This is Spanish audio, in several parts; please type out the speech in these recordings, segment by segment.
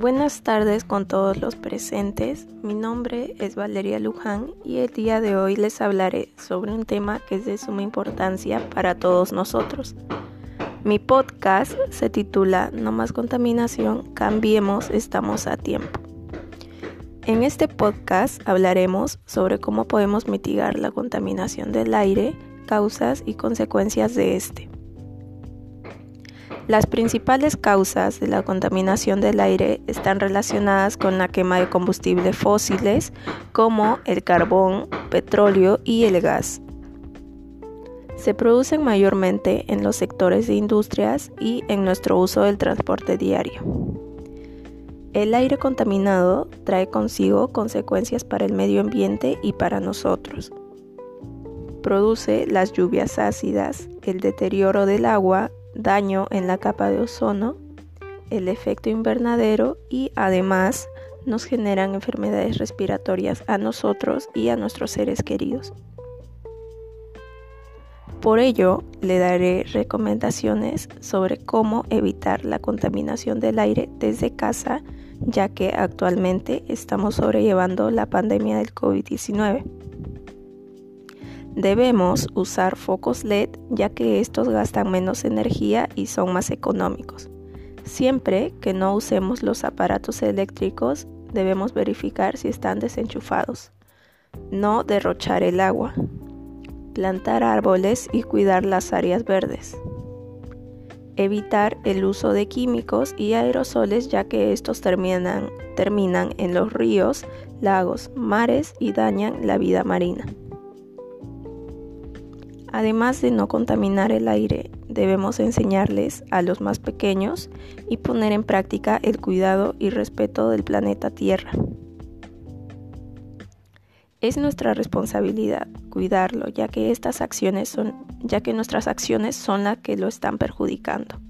Buenas tardes con todos los presentes. Mi nombre es Valeria Luján y el día de hoy les hablaré sobre un tema que es de suma importancia para todos nosotros. Mi podcast se titula No más contaminación, cambiemos, estamos a tiempo. En este podcast hablaremos sobre cómo podemos mitigar la contaminación del aire, causas y consecuencias de este. Las principales causas de la contaminación del aire están relacionadas con la quema de combustibles fósiles como el carbón, petróleo y el gas. Se producen mayormente en los sectores de industrias y en nuestro uso del transporte diario. El aire contaminado trae consigo consecuencias para el medio ambiente y para nosotros. Produce las lluvias ácidas, el deterioro del agua daño en la capa de ozono, el efecto invernadero y además nos generan enfermedades respiratorias a nosotros y a nuestros seres queridos. Por ello, le daré recomendaciones sobre cómo evitar la contaminación del aire desde casa, ya que actualmente estamos sobrellevando la pandemia del COVID-19. Debemos usar focos LED ya que estos gastan menos energía y son más económicos. Siempre que no usemos los aparatos eléctricos, debemos verificar si están desenchufados. No derrochar el agua. Plantar árboles y cuidar las áreas verdes. Evitar el uso de químicos y aerosoles ya que estos terminan, terminan en los ríos, lagos, mares y dañan la vida marina. Además de no contaminar el aire, debemos enseñarles a los más pequeños y poner en práctica el cuidado y respeto del planeta Tierra. Es nuestra responsabilidad cuidarlo, ya que estas acciones son, ya que nuestras acciones son las que lo están perjudicando.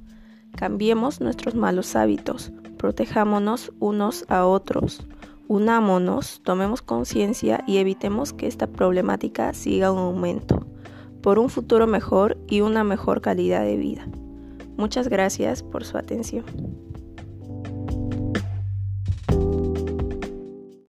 Cambiemos nuestros malos hábitos, protejámonos unos a otros, unámonos, tomemos conciencia y evitemos que esta problemática siga un aumento por un futuro mejor y una mejor calidad de vida. Muchas gracias por su atención.